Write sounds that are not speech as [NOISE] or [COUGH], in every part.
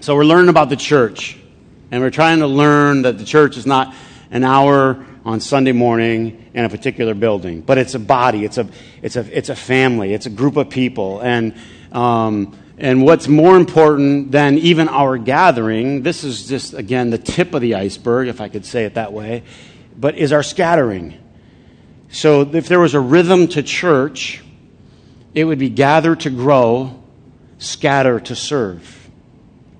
So we're learning about the church, and we're trying to learn that the church is not an hour on Sunday morning in a particular building, but it's a body, it's a, it's a, it's a family, it's a group of people. And, um, and what's more important than even our gathering, this is just, again, the tip of the iceberg, if I could say it that way, but is our scattering. So if there was a rhythm to church, it would be gather to grow, scatter to serve.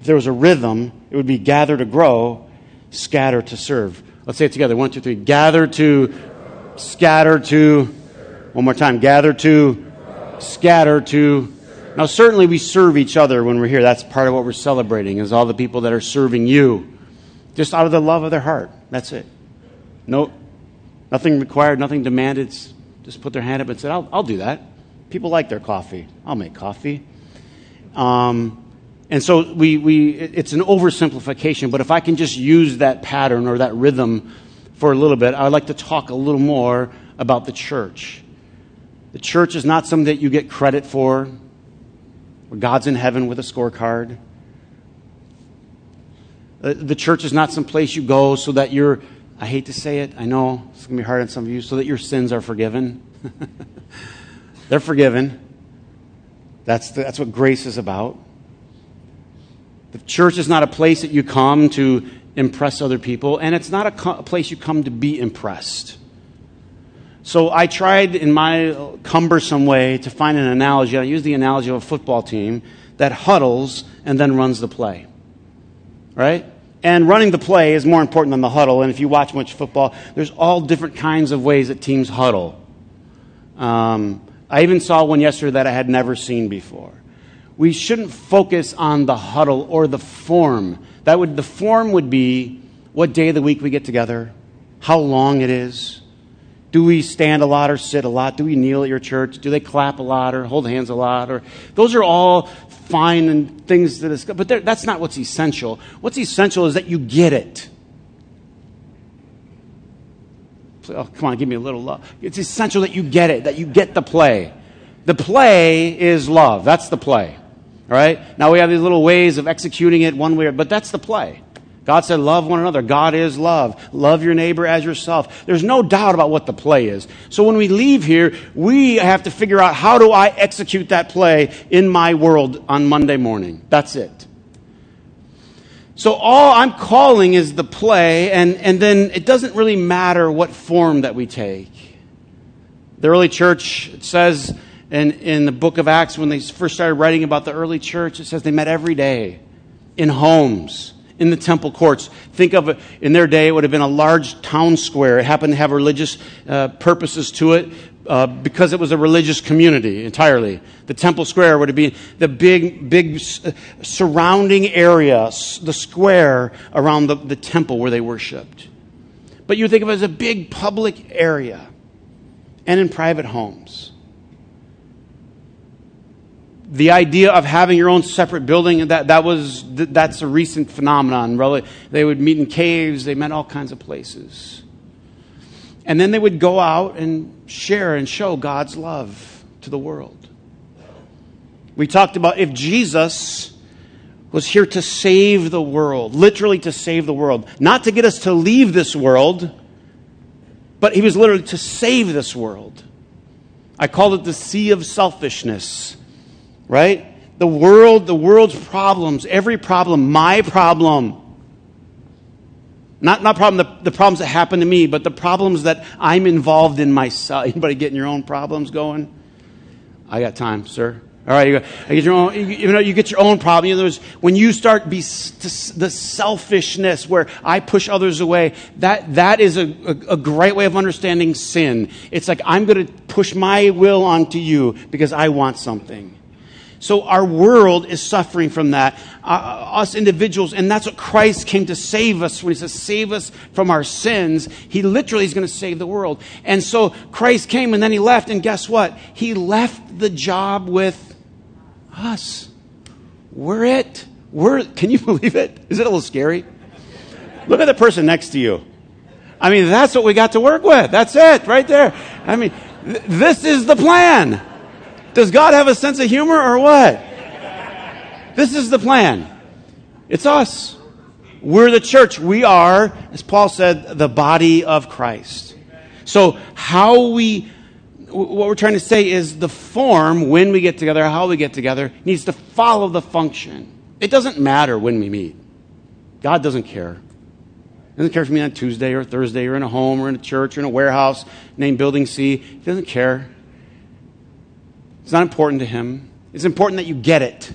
If there was a rhythm, it would be gather to grow, scatter to serve. Let's say it together. One, two, three. Gather to, scatter to. One more time. Gather to, scatter to. Now, certainly we serve each other when we're here. That's part of what we're celebrating, is all the people that are serving you. Just out of the love of their heart. That's it. No, nothing required, nothing demanded. Just put their hand up and say, I'll, I'll do that. People like their coffee. I'll make coffee. Um, and so we, we, it's an oversimplification, but if I can just use that pattern or that rhythm for a little bit, I'd like to talk a little more about the church. The church is not something that you get credit for, God's in heaven with a scorecard. Uh, the church is not some place you go so that you're, I hate to say it, I know it's going to be hard on some of you, so that your sins are forgiven. [LAUGHS] They're forgiven. That's, the, that's what grace is about. The church is not a place that you come to impress other people, and it's not a, co- a place you come to be impressed. So I tried in my cumbersome way to find an analogy. I use the analogy of a football team that huddles and then runs the play. Right? And running the play is more important than the huddle. And if you watch much football, there's all different kinds of ways that teams huddle. Um, I even saw one yesterday that I had never seen before we shouldn't focus on the huddle or the form. That would, the form would be what day of the week we get together, how long it is. Do we stand a lot or sit a lot? Do we kneel at your church? Do they clap a lot or hold hands a lot? Or those are all fine and things to discuss, but that's not what's essential. What's essential is that you get it. Oh, come on, give me a little love. It's essential that you get it, that you get the play. The play is love. That's the play. Right? Now we have these little ways of executing it one way, but that's the play. God said, love one another. God is love. Love your neighbor as yourself. There's no doubt about what the play is. So when we leave here, we have to figure out how do I execute that play in my world on Monday morning. That's it. So all I'm calling is the play, and, and then it doesn't really matter what form that we take. The early church says and in the book of Acts, when they first started writing about the early church, it says they met every day in homes, in the temple courts. Think of it, in their day, it would have been a large town square. It happened to have religious uh, purposes to it uh, because it was a religious community entirely. The temple square would have been the big, big uh, surrounding area, the square around the, the temple where they worshiped. But you think of it as a big public area and in private homes the idea of having your own separate building that, that was that's a recent phenomenon. They would meet in caves they met all kinds of places. And then they would go out and share and show god's love to the world. We talked about if jesus was here to save the world literally to save the world not to get us to leave this world but he was literally to save this world. I call it the sea of selfishness right? The world, the world's problems, every problem, my problem. Not, not problem, the, the problems that happen to me, but the problems that I'm involved in myself. [LAUGHS] Anybody getting your own problems going? I got time, sir. All right, you, get your own, you, know, you get your own problem. In other words, when you start be the selfishness where I push others away, that, that is a, a, a great way of understanding sin. It's like I'm going to push my will onto you because I want something. So our world is suffering from that, uh, us individuals, and that's what Christ came to save us. When he says save us from our sins, he literally is going to save the world. And so Christ came and then he left, and guess what? He left the job with us. We're it. We're, can you [LAUGHS] believe it? Is it a little scary? Look at the person next to you. I mean, that's what we got to work with. That's it, right there. I mean, th- this is the plan. Does God have a sense of humor or what? This is the plan. It's us. We're the church. We are, as Paul said, the body of Christ. So, how we, what we're trying to say is the form when we get together, how we get together, needs to follow the function. It doesn't matter when we meet. God doesn't care. He doesn't care if we meet on Tuesday or Thursday or in a home or in a church or in a warehouse named Building C. He doesn't care. It's not important to him. It's important that you get it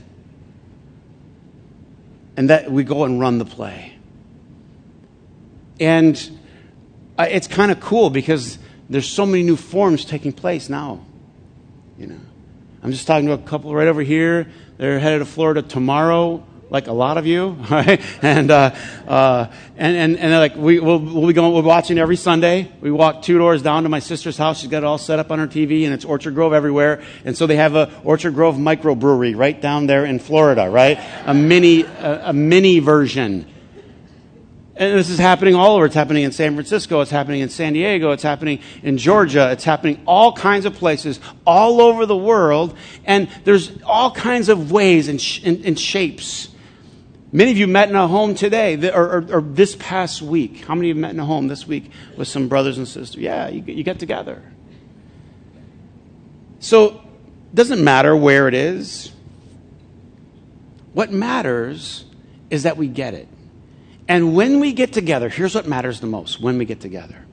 and that we go and run the play. And it's kind of cool because there's so many new forms taking place now. You know, I'm just talking to a couple right over here. They're headed to Florida tomorrow like a lot of you, [LAUGHS] right? And, uh, uh, and, and, and like, we, we'll, we'll be going, we're watching every Sunday. We walk two doors down to my sister's house. She's got it all set up on her TV and it's Orchard Grove everywhere. And so they have a Orchard Grove microbrewery right down there in Florida, right? A mini, a, a mini version. And this is happening all over. It's happening in San Francisco. It's happening in San Diego. It's happening in Georgia. It's happening all kinds of places all over the world. And there's all kinds of ways and, sh- and, and shapes Many of you met in a home today or, or, or, this past week. How many of you met in a home this week with some brothers and sisters? Yeah, you, you get together. So, it doesn't matter where it is. What matters is that we get it. And when we get together, here's what matters the most when we get together.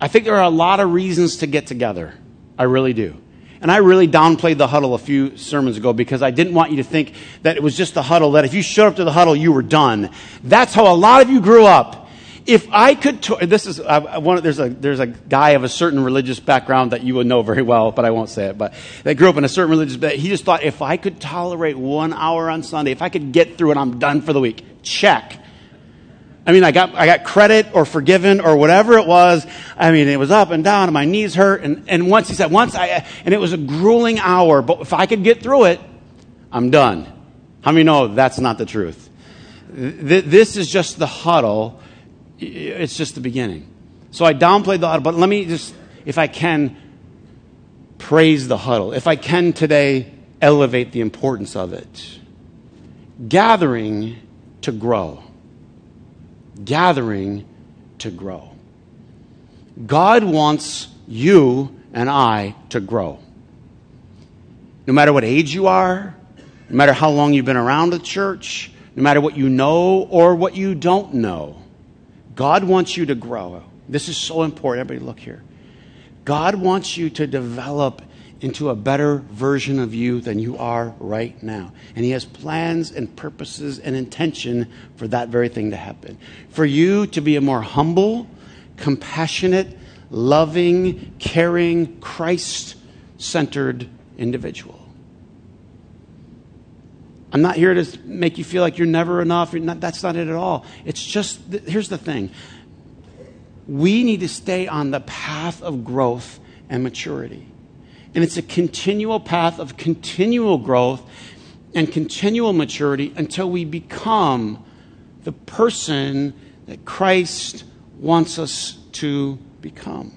I think there are a lot of reasons to get together. I really do. And I really downplayed the huddle a few sermons ago because I didn't want you to think that it was just the huddle, that if you showed up to the huddle, you were done. That's how a lot of you grew up. If I could, this is, uh, one, there's, a, there's a guy of a certain religious background that you would know very well, but I won't say it, but that grew up in a certain religious, but he just thought if I could tolerate one hour on Sunday, if I could get through it, I'm done for the week. Check. I mean, I got, I got credit or forgiven or whatever it was. I mean, it was up and down and my knees hurt. And, and once he said, once I, and it was a grueling hour, but if I could get through it, I'm done. How many know that's not the truth? This is just the huddle. It's just the beginning. So I downplayed the huddle, but let me just, if I can, praise the huddle. If I can today, elevate the importance of it. Gathering to grow gathering to grow. God wants you and I to grow. No matter what age you are, no matter how long you've been around the church, no matter what you know or what you don't know, God wants you to grow. This is so important. Everybody, look here. God wants you to develop into a better version of you than you are right now. And He has plans and purposes and intention for that very thing to happen. For you to be a more humble, compassionate, loving, caring, Christ centered individual. I'm not here to make you feel like you're never enough. You're not, that's not it at all. It's just, here's the thing. We need to stay on the path of growth and maturity. And it's a continual path of continual growth and continual maturity until we become the person that Christ wants us to become.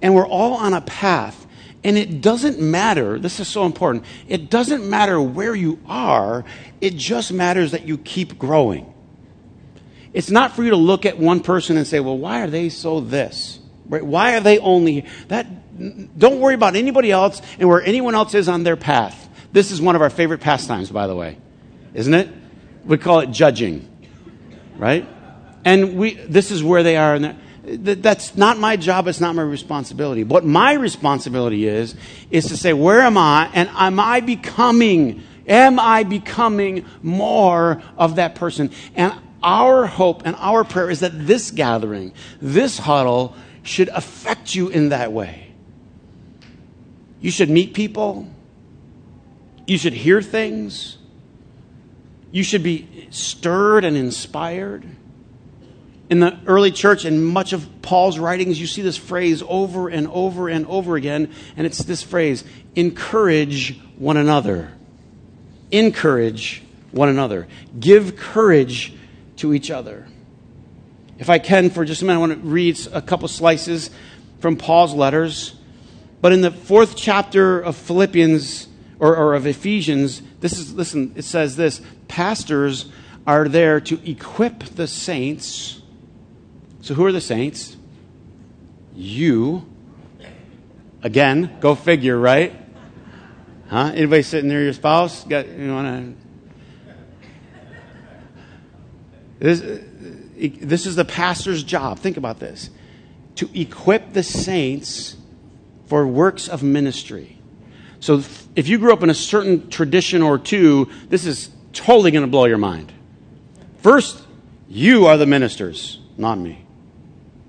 And we're all on a path. And it doesn't matter, this is so important, it doesn't matter where you are, it just matters that you keep growing. It's not for you to look at one person and say, well, why are they so this? Right? Why are they only that? Don't worry about anybody else and where anyone else is on their path. This is one of our favorite pastimes, by the way, isn't it? We call it judging, right? And we, this is where they are. And that's not my job. It's not my responsibility. What my responsibility is, is to say, where am I? And am I becoming, am I becoming more of that person? And our hope and our prayer is that this gathering, this huddle, should affect you in that way. You should meet people. You should hear things. You should be stirred and inspired. In the early church and much of Paul's writings, you see this phrase over and over and over again, and it's this phrase encourage one another. Encourage one another. Give courage to each other. If I can, for just a minute, I want to read a couple slices from Paul's letters. But in the fourth chapter of Philippians, or, or of Ephesians, this is, listen, it says this pastors are there to equip the saints. So, who are the saints? You. Again, go figure, right? Huh? Anybody sitting near your spouse? Got you want to? This, this is the pastor's job. Think about this: to equip the saints for works of ministry. So, if you grew up in a certain tradition or two, this is totally going to blow your mind. First, you are the ministers, not me.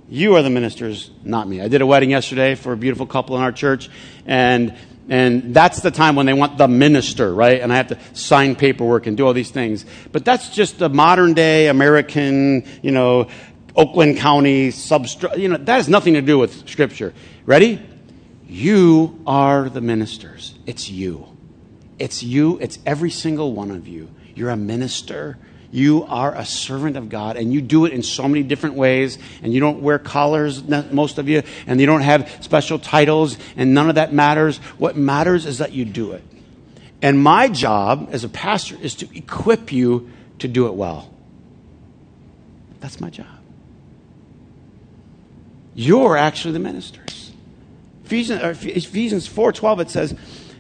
You are the ministers, not me. I did a wedding yesterday for a beautiful couple in our church, and and that's the time when they want the minister, right? And I have to sign paperwork and do all these things. But that's just a modern day American, you know, Oakland County substru- you know, that has nothing to do with scripture. Ready? You are the ministers. It's you. It's you. It's every single one of you. You're a minister. You are a servant of God, and you do it in so many different ways. And you don't wear collars, most of you, and you don't have special titles, and none of that matters. What matters is that you do it. And my job as a pastor is to equip you to do it well. That's my job. You're actually the ministers. Ephesians, Ephesians 4:12 it says,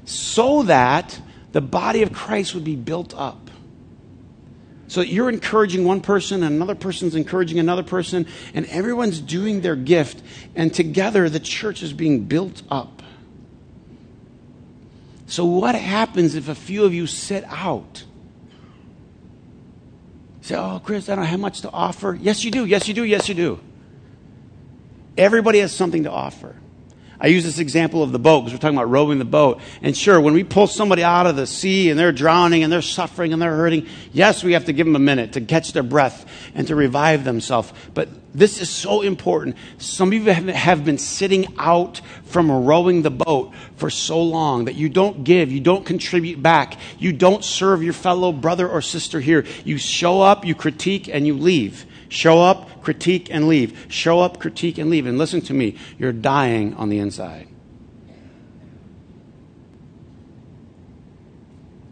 "So that the body of Christ would be built up." So you're encouraging one person, and another person's encouraging another person, and everyone's doing their gift, and together the church is being built up. So, what happens if a few of you sit out? say, Oh, Chris, I don't have much to offer. Yes, you do. Yes, you do. Yes, you do. Everybody has something to offer. I use this example of the boat because we're talking about rowing the boat. And sure, when we pull somebody out of the sea and they're drowning and they're suffering and they're hurting, yes, we have to give them a minute to catch their breath and to revive themselves. But this is so important. Some of you have been sitting out from rowing the boat for so long that you don't give, you don't contribute back, you don't serve your fellow brother or sister here. You show up, you critique, and you leave. Show up, critique, and leave. Show up, critique, and leave. And listen to me, you're dying on the inside.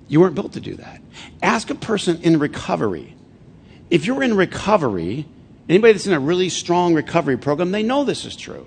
You weren't built to do that. Ask a person in recovery. If you're in recovery, anybody that's in a really strong recovery program, they know this is true.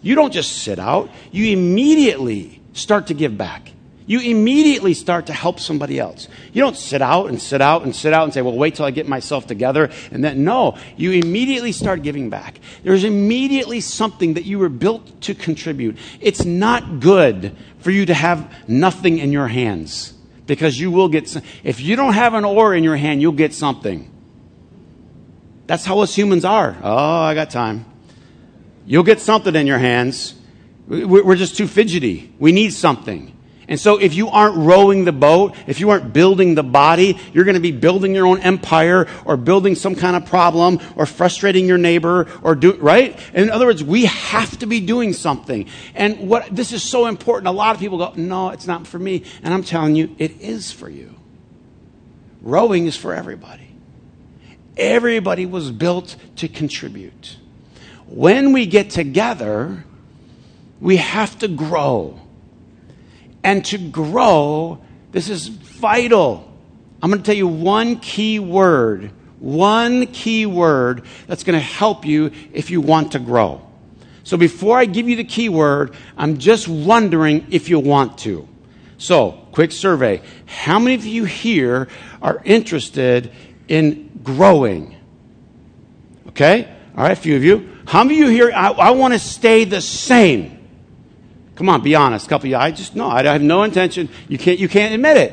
You don't just sit out, you immediately start to give back you immediately start to help somebody else. You don't sit out and sit out and sit out and say, well, wait till I get myself together. And then, no, you immediately start giving back. There's immediately something that you were built to contribute. It's not good for you to have nothing in your hands because you will get, if you don't have an oar in your hand, you'll get something. That's how us humans are. Oh, I got time. You'll get something in your hands. We're just too fidgety. We need something. And so if you aren't rowing the boat, if you aren't building the body, you're going to be building your own empire or building some kind of problem or frustrating your neighbor or do, right? In other words, we have to be doing something. And what, this is so important. A lot of people go, no, it's not for me. And I'm telling you, it is for you. Rowing is for everybody. Everybody was built to contribute. When we get together, we have to grow and to grow, this is vital. I'm going to tell you one key word, one key word that's going to help you if you want to grow. So before I give you the key word, I'm just wondering if you want to. So, quick survey. How many of you here are interested in growing? Okay? All right, a few of you. How many of you here, I, I want to stay the same? Come on, be honest. A couple of you, I just, no, I have no intention. You can't, you can't admit it.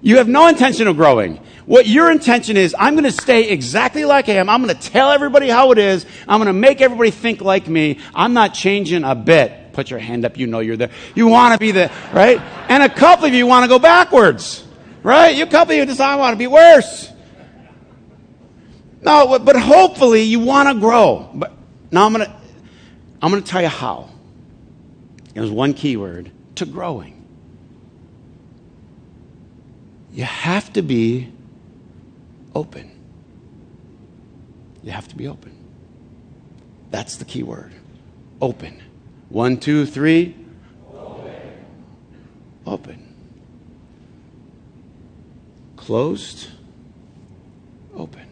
You have no intention of growing. What your intention is, I'm going to stay exactly like I am. I'm going to tell everybody how it is. I'm going to make everybody think like me. I'm not changing a bit. Put your hand up. You know you're there. You want to be the, right? And a couple of you want to go backwards, right? You couple of you decide I want to be worse. No, but hopefully you want to grow. But now I'm going to, I'm going to tell you how. There's one key word to growing. You have to be open. You have to be open. That's the key word. Open. One, two, three. Open. Open. closed, open.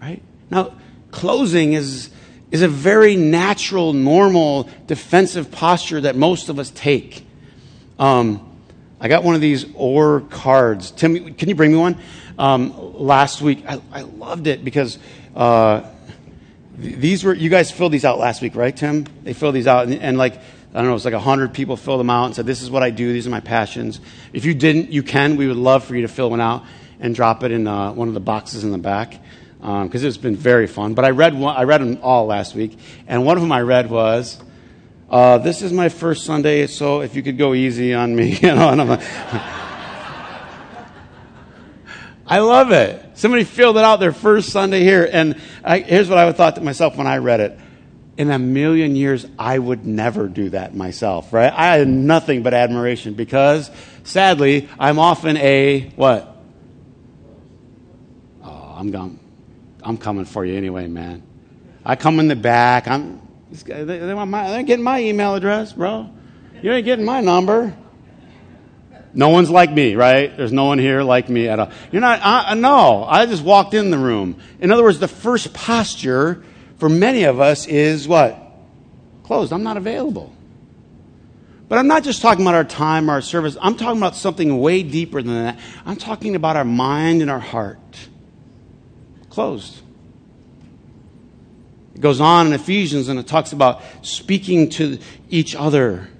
Right? Now, closing is, is a very natural, normal, defensive posture that most of us take. Um, I got one of these OR cards. Tim, can you bring me one? Um, last week, I, I, loved it because uh, these were, you guys filled these out last week, right, Tim? They filled these out, and, and like, I don't know, it's like 100 people filled them out and said, This is what I do, these are my passions. If you didn't, you can. We would love for you to fill one out and drop it in uh, one of the boxes in the back because um, it's been very fun. But I read, one, I read them all last week, and one of them I read was, uh, This is my first Sunday, so if you could go easy on me. [LAUGHS] you know, I'm like, [LAUGHS] I love it. Somebody filled it out their first Sunday here, and I, here's what I thought to myself when I read it in a million years, I would never do that myself, right? I had nothing but admiration because, sadly, I'm often a what? Oh, I'm gone. I'm coming for you anyway, man. I come in the back. I'm. They, want my, they're getting my email address, bro. You ain't getting my number. No one's like me, right? There's no one here like me at all. You're not. I, no, I just walked in the room. In other words, the first posture for many of us is what? Closed. I'm not available. But I'm not just talking about our time, our service. I'm talking about something way deeper than that. I'm talking about our mind and our heart. Closed. It goes on in Ephesians and it talks about speaking to each other,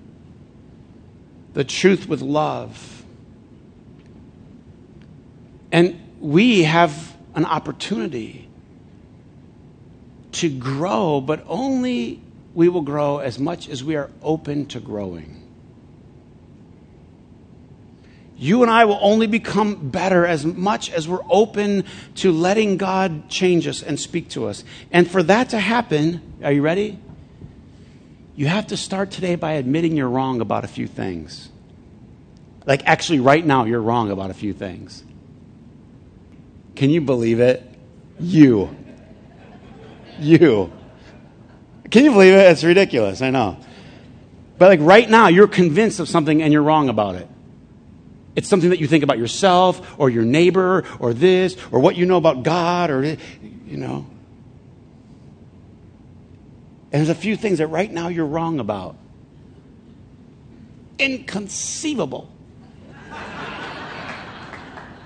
the truth with love. And we have an opportunity to grow, but only we will grow as much as we are open to growing. You and I will only become better as much as we're open to letting God change us and speak to us. And for that to happen, are you ready? You have to start today by admitting you're wrong about a few things. Like, actually, right now, you're wrong about a few things. Can you believe it? You. You. Can you believe it? It's ridiculous. I know. But like right now, you're convinced of something and you're wrong about it. It's something that you think about yourself or your neighbor or this or what you know about God or, you know. And there's a few things that right now you're wrong about. Inconceivable. [LAUGHS]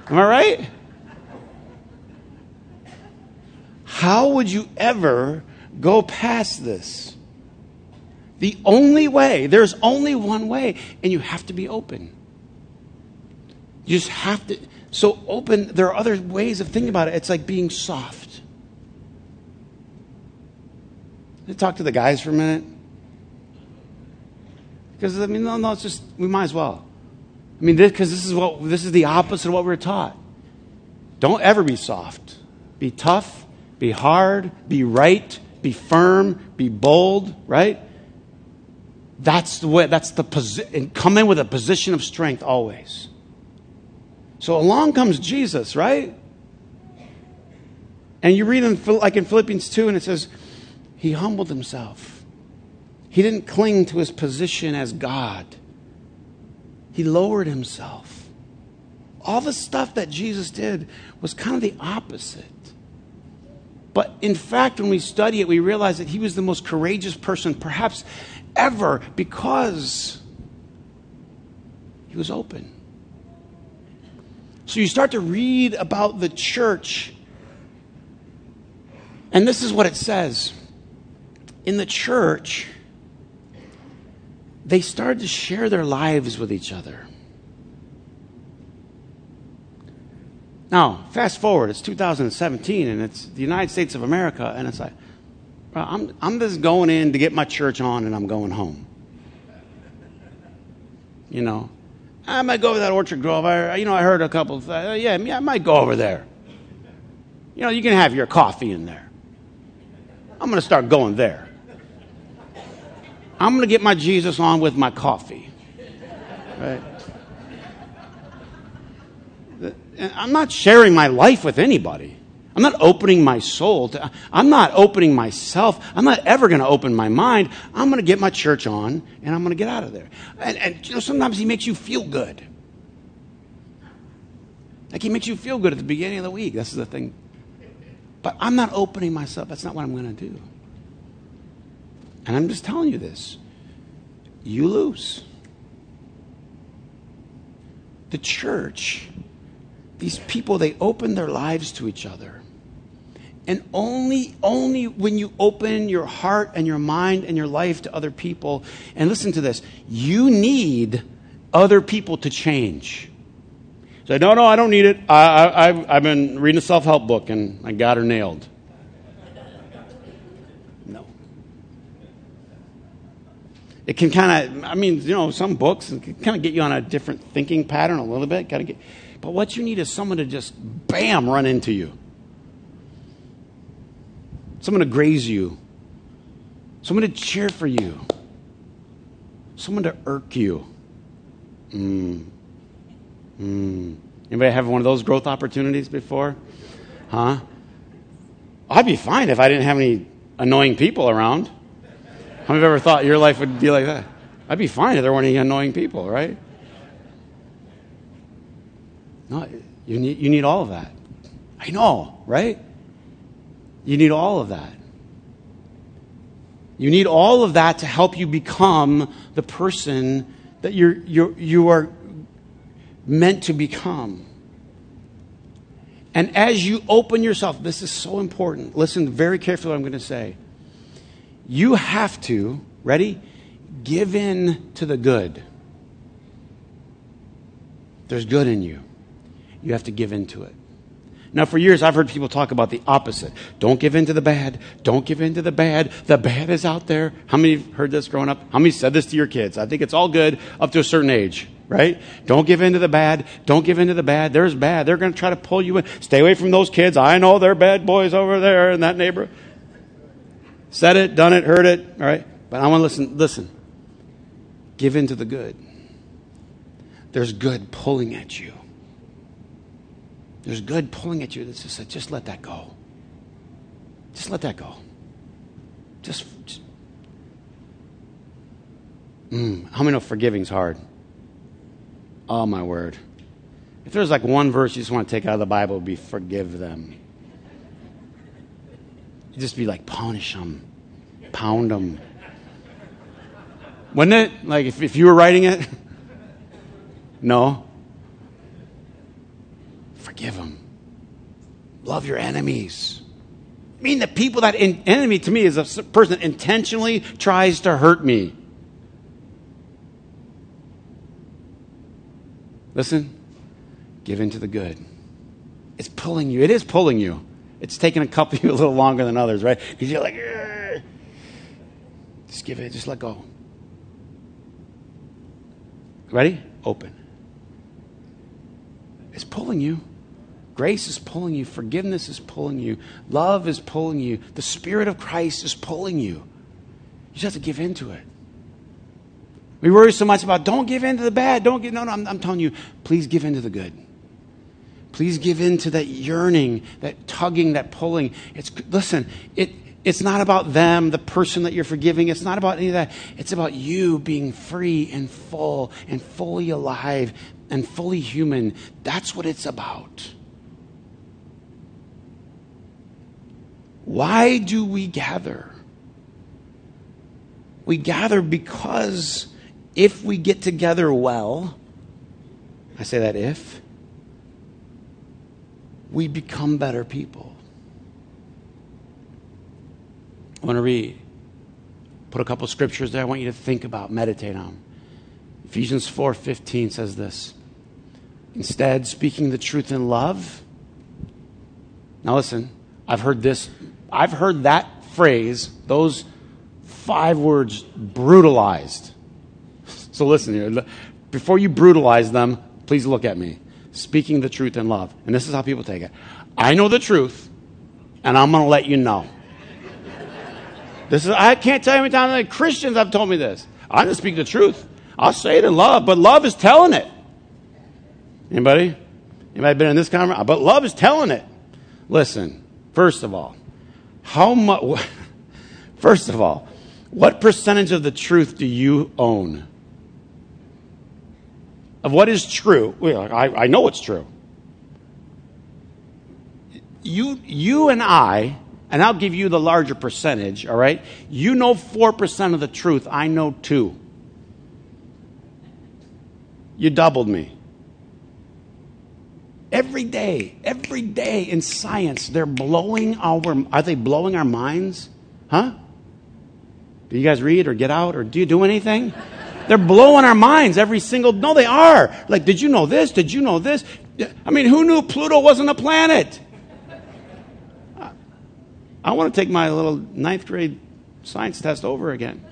Am I right? How would you ever go past this? The only way, there's only one way, and you have to be open. You just have to. So open, there are other ways of thinking about it. It's like being soft. Let's talk to the guys for a minute. Because, I mean, no, no, it's just, we might as well. I mean, because this, this, is what, this is the opposite of what we we're taught. Don't ever be soft. Be tough be hard, be right, be firm, be bold, right? That's the way, that's the position, come in with a position of strength always. So along comes Jesus, right? And you read in, like in Philippians 2, and it says, He humbled Himself. He didn't cling to His position as God, He lowered Himself. All the stuff that Jesus did was kind of the opposite. But in fact, when we study it, we realize that he was the most courageous person perhaps ever because he was open. So you start to read about the church, and this is what it says. In the church, they started to share their lives with each other. Now, fast forward, it's 2017 and it's the United States of America, and it's like, I'm, I'm just going in to get my church on and I'm going home. You know, I might go to that Orchard Grove. I, you know, I heard a couple, of, uh, yeah, yeah, I might go over there. You know, you can have your coffee in there. I'm going to start going there. I'm going to get my Jesus on with my coffee. Right? I'm not sharing my life with anybody. I'm not opening my soul. To, I'm not opening myself. I'm not ever going to open my mind. I'm going to get my church on and I'm going to get out of there. And, and you know, sometimes he makes you feel good. Like he makes you feel good at the beginning of the week. This is the thing. But I'm not opening myself. That's not what I'm going to do. And I'm just telling you this. You lose. The church, these people, they open their lives to each other. And only, only when you open your heart and your mind and your life to other people, and listen to this, you need other people to change. Say, no, no, I don't need it. I, I, I've been reading a self help book and I got her nailed. No. It can kind of, I mean, you know, some books can kind of get you on a different thinking pattern a little bit. Got to get, but what you need is someone to just bam run into you, someone to graze you, someone to cheer for you, someone to irk you. Mm. Mm. Anybody have one of those growth opportunities before? Huh? I'd be fine if I didn't have any annoying people around. How many you ever thought your life would be like that? I'd be fine if there weren't any annoying people, right? No, you need, you need all of that. I know, right? You need all of that. You need all of that to help you become the person that you're, you're, you are meant to become. And as you open yourself, this is so important. Listen very carefully what I'm going to say. You have to, ready? Give in to the good. There's good in you. You have to give in to it. Now, for years, I've heard people talk about the opposite. Don't give in to the bad. Don't give in to the bad. The bad is out there. How many heard this growing up? How many said this to your kids? I think it's all good up to a certain age right? Don't give in to the bad. Don't give in to the bad. There's bad. They're going to try to pull you in. Stay away from those kids. I know they're bad boys over there in that neighborhood. Said it, done it, heard it, all right? But I want to listen. Listen. Give in to the good. There's good pulling at you. There's good pulling at you that just like just let that go. Just let that go. Just, just mm, how many know forgiving's hard? Oh, my word. If there's like one verse you just want to take out of the Bible, it would be forgive them. You'd just be like, punish them, pound them. Wouldn't it? Like if, if you were writing it? [LAUGHS] No. Forgive them. Love your enemies. I mean, the people that in, enemy to me is a person that intentionally tries to hurt me. Listen, give into the good. It's pulling you. It is pulling you. It's taking a couple of you a little longer than others, right? Because you're like, Argh. just give it, just let go. Ready? Open. It's pulling you. Grace is pulling you. Forgiveness is pulling you. Love is pulling you. The Spirit of Christ is pulling you. You just have to give into it. We worry so much about don't give in to the bad. Don't give. No, no, I'm, I'm telling you, please give in to the good. Please give in to that yearning, that tugging, that pulling. It's listen. It it's not about them, the person that you're forgiving. It's not about any of that. It's about you being free and full and fully alive and fully human. That's what it's about. Why do we gather? We gather because if we get together well, I say that if, we become better people. I want to read, put a couple scriptures there I want you to think about, meditate on. Ephesians 4:15 says this. Instead, speaking the truth in love. Now listen, I've heard this, I've heard that phrase, those five words brutalized so listen here. Before you brutalize them, please look at me. Speaking the truth in love. And this is how people take it. I know the truth, and I'm going to let you know. This is, I can't tell you how many times that Christians have told me this. I just speak the truth. I'll say it in love, but love is telling it. Anybody? Anybody been in this conversation? But love is telling it. Listen, first of all, how much, [LAUGHS] first of all, what percentage of the truth do you own? of what is true. I, I know it's true. you, you and I, and I'll give you the larger percentage, all right? You know 4% of the truth, I know 2. You doubled me. Every day, every day in science, they're blowing our, are they blowing our minds? Huh? Do you guys read or get out or do you do anything? They're blowing our minds every single, no, they are. Like, did you know this? Did you know this? I mean, who knew Pluto wasn't a planet? I want to take my little ninth grade science test over again.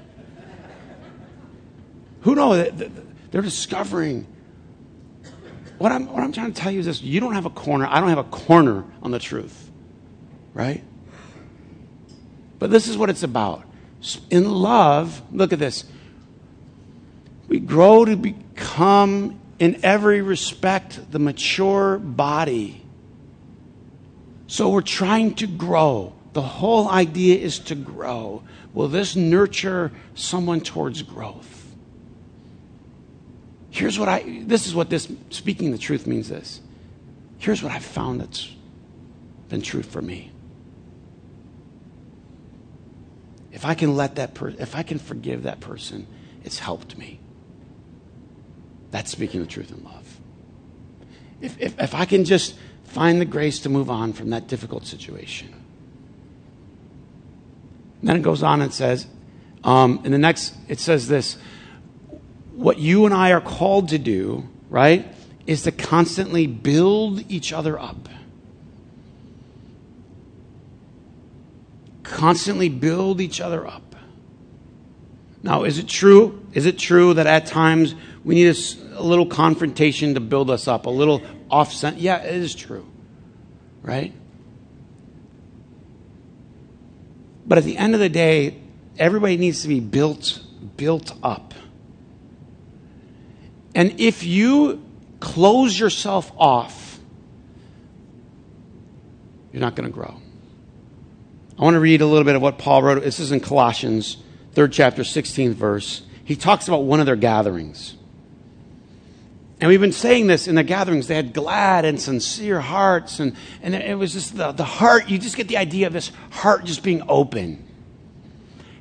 Who knows? They're discovering. What I'm, what I'm trying to tell you is this you don't have a corner. I don't have a corner on the truth. Right? But this is what it's about. In love, look at this. We grow to become, in every respect, the mature body. So we're trying to grow. The whole idea is to grow. Will this nurture someone towards growth? Here's what I, this is what this, speaking the truth means this. Here's what I've found that's been true for me. If I can let that person, if I can forgive that person, it's helped me. That's speaking the truth in love. If, if, if I can just find the grace to move on from that difficult situation, then it goes on and says, um, in the next, it says this what you and I are called to do, right, is to constantly build each other up. Constantly build each other up. Now, is it true? Is it true that at times we need a, a little confrontation to build us up, a little offset? Yeah, it is true, right? But at the end of the day, everybody needs to be built built up. And if you close yourself off, you're not going to grow. I want to read a little bit of what Paul wrote. This is in Colossians, 3rd chapter, 16th verse. He talks about one of their gatherings. And we've been saying this in the gatherings. They had glad and sincere hearts. And, and it was just the, the heart, you just get the idea of this heart just being open.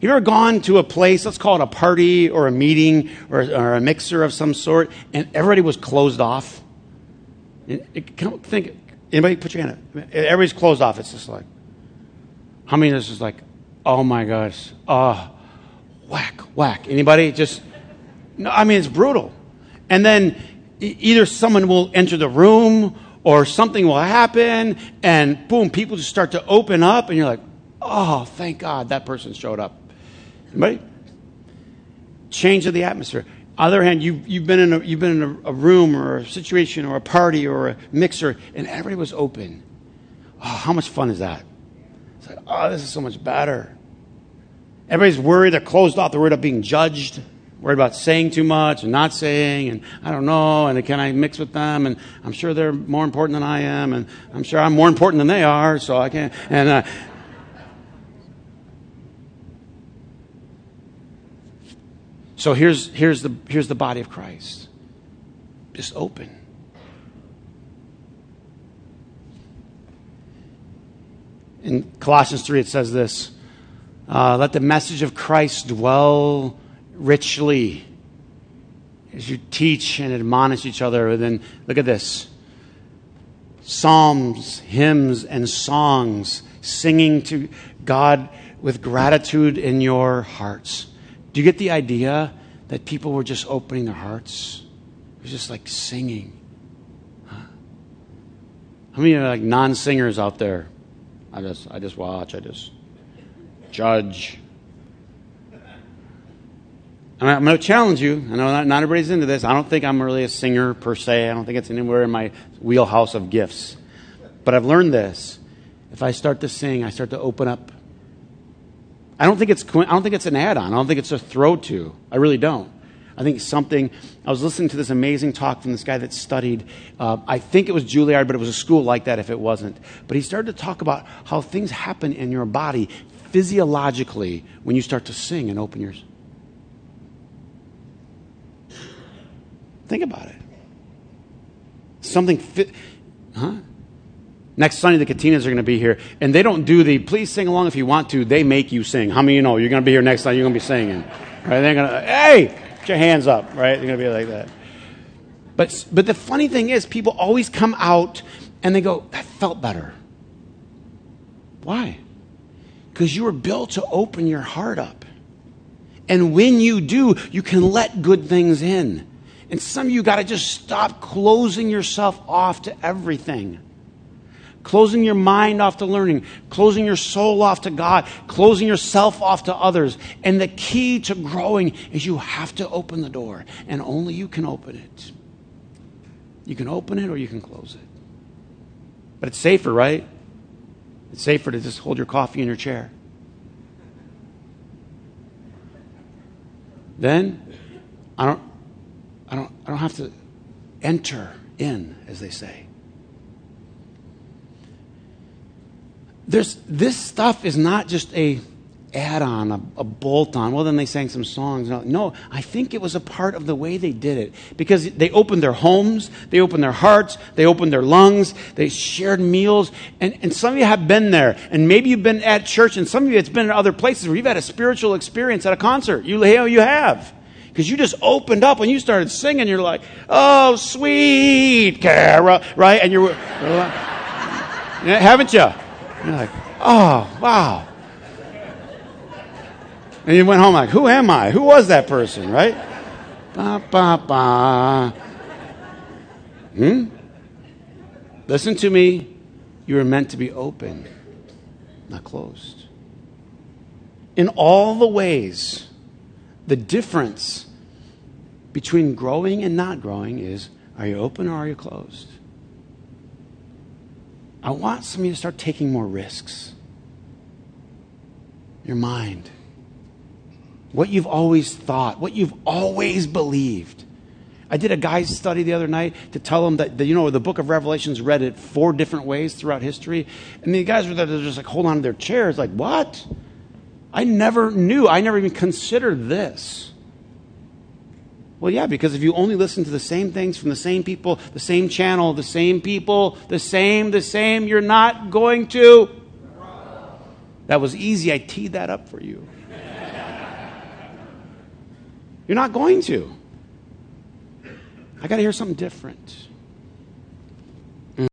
You ever gone to a place, let's call it a party or a meeting or, or a mixer of some sort, and everybody was closed off? It, it, think, anybody put your hand up. Everybody's closed off. It's just like, how many of us is like, oh my gosh, oh, whack, whack. Anybody just, no, I mean, it's brutal. And then either someone will enter the room or something will happen and boom, people just start to open up and you're like, oh, thank God that person showed up. Right? Change of the atmosphere. Other hand, you've, you've been in, a, you've been in a, a, room or a situation or a party or a mixer and everybody was open. Oh, how much fun is that? It's like, oh, this is so much better. Everybody's worried, they're closed off, they're worried about being judged worried about saying too much and not saying, and I don't know, and can I mix with them? And I'm sure they're more important than I am, and I'm sure I'm more important than they are, so I can't. And uh, so here's here's the here's the body of Christ, just open. In Colossians 3, it says this uh, Let the message of Christ dwell richly as you teach and admonish each other. And then look at this psalms, hymns, and songs, singing to God with gratitude in your hearts. Do you get the idea that people were just opening their hearts? It was just like singing. Huh? How many are like non singers out there? I just I just watch, I just judge. I'm going to challenge you. I know not, not everybody's into this. I don't think I'm really a singer per se. I don't think it's anywhere in my wheelhouse of gifts. But I've learned this. If I start to sing, I start to open up. I don't think it's, I don't think it's an add on. I don't think it's a throw to. I really don't. I think something. I was listening to this amazing talk from this guy that studied. Uh, I think it was Juilliard, but it was a school like that if it wasn't. But he started to talk about how things happen in your body physiologically when you start to sing and open your Think about it. Something fit, huh? Next Sunday, the Katinas are going to be here, and they don't do the please sing along if you want to. They make you sing. How many of you know you're going to be here next Sunday? You're going to be singing, right? They're going to hey, put your hands up, right? They're going to be like that. But but the funny thing is, people always come out and they go, "That felt better." Why? Because you were built to open your heart up, and when you do, you can let good things in. And some of you got to just stop closing yourself off to everything closing your mind off to learning, closing your soul off to God, closing yourself off to others. And the key to growing is you have to open the door, and only you can open it. You can open it or you can close it. But it's safer, right? It's safer to just hold your coffee in your chair. Then I don't I don't I don't have to enter in, as they say. There's, this stuff is not just a add-on, a, a bolt-on. Well, then they sang some songs. No, I think it was a part of the way they did it because they opened their homes, they opened their hearts, they opened their lungs, they shared meals, and, and some of you have been there, and maybe you've been at church, and some of you it's been in other places where you've had a spiritual experience at a concert. You, oh, you have. Because you just opened up and you started singing. You're like, oh, sweet Cara, right? And you're, [LAUGHS] haven't you? You're like, oh, wow. And you went home like, who am I? Who was that person, right? Ba, ba, ba. Hmm? Listen to me. You were meant to be open, not closed. In all the ways, the difference between growing and not growing is are you open or are you closed? I want some of you to start taking more risks. Your mind. What you've always thought, what you've always believed. I did a guy's study the other night to tell him that, the, you know, the book of Revelation's read it four different ways throughout history. And the guys were there, just like hold on to their chairs, like, what? I never knew. I never even considered this. Well, yeah, because if you only listen to the same things from the same people, the same channel, the same people, the same, the same, you're not going to. That was easy. I teed that up for you. You're not going to. I got to hear something different.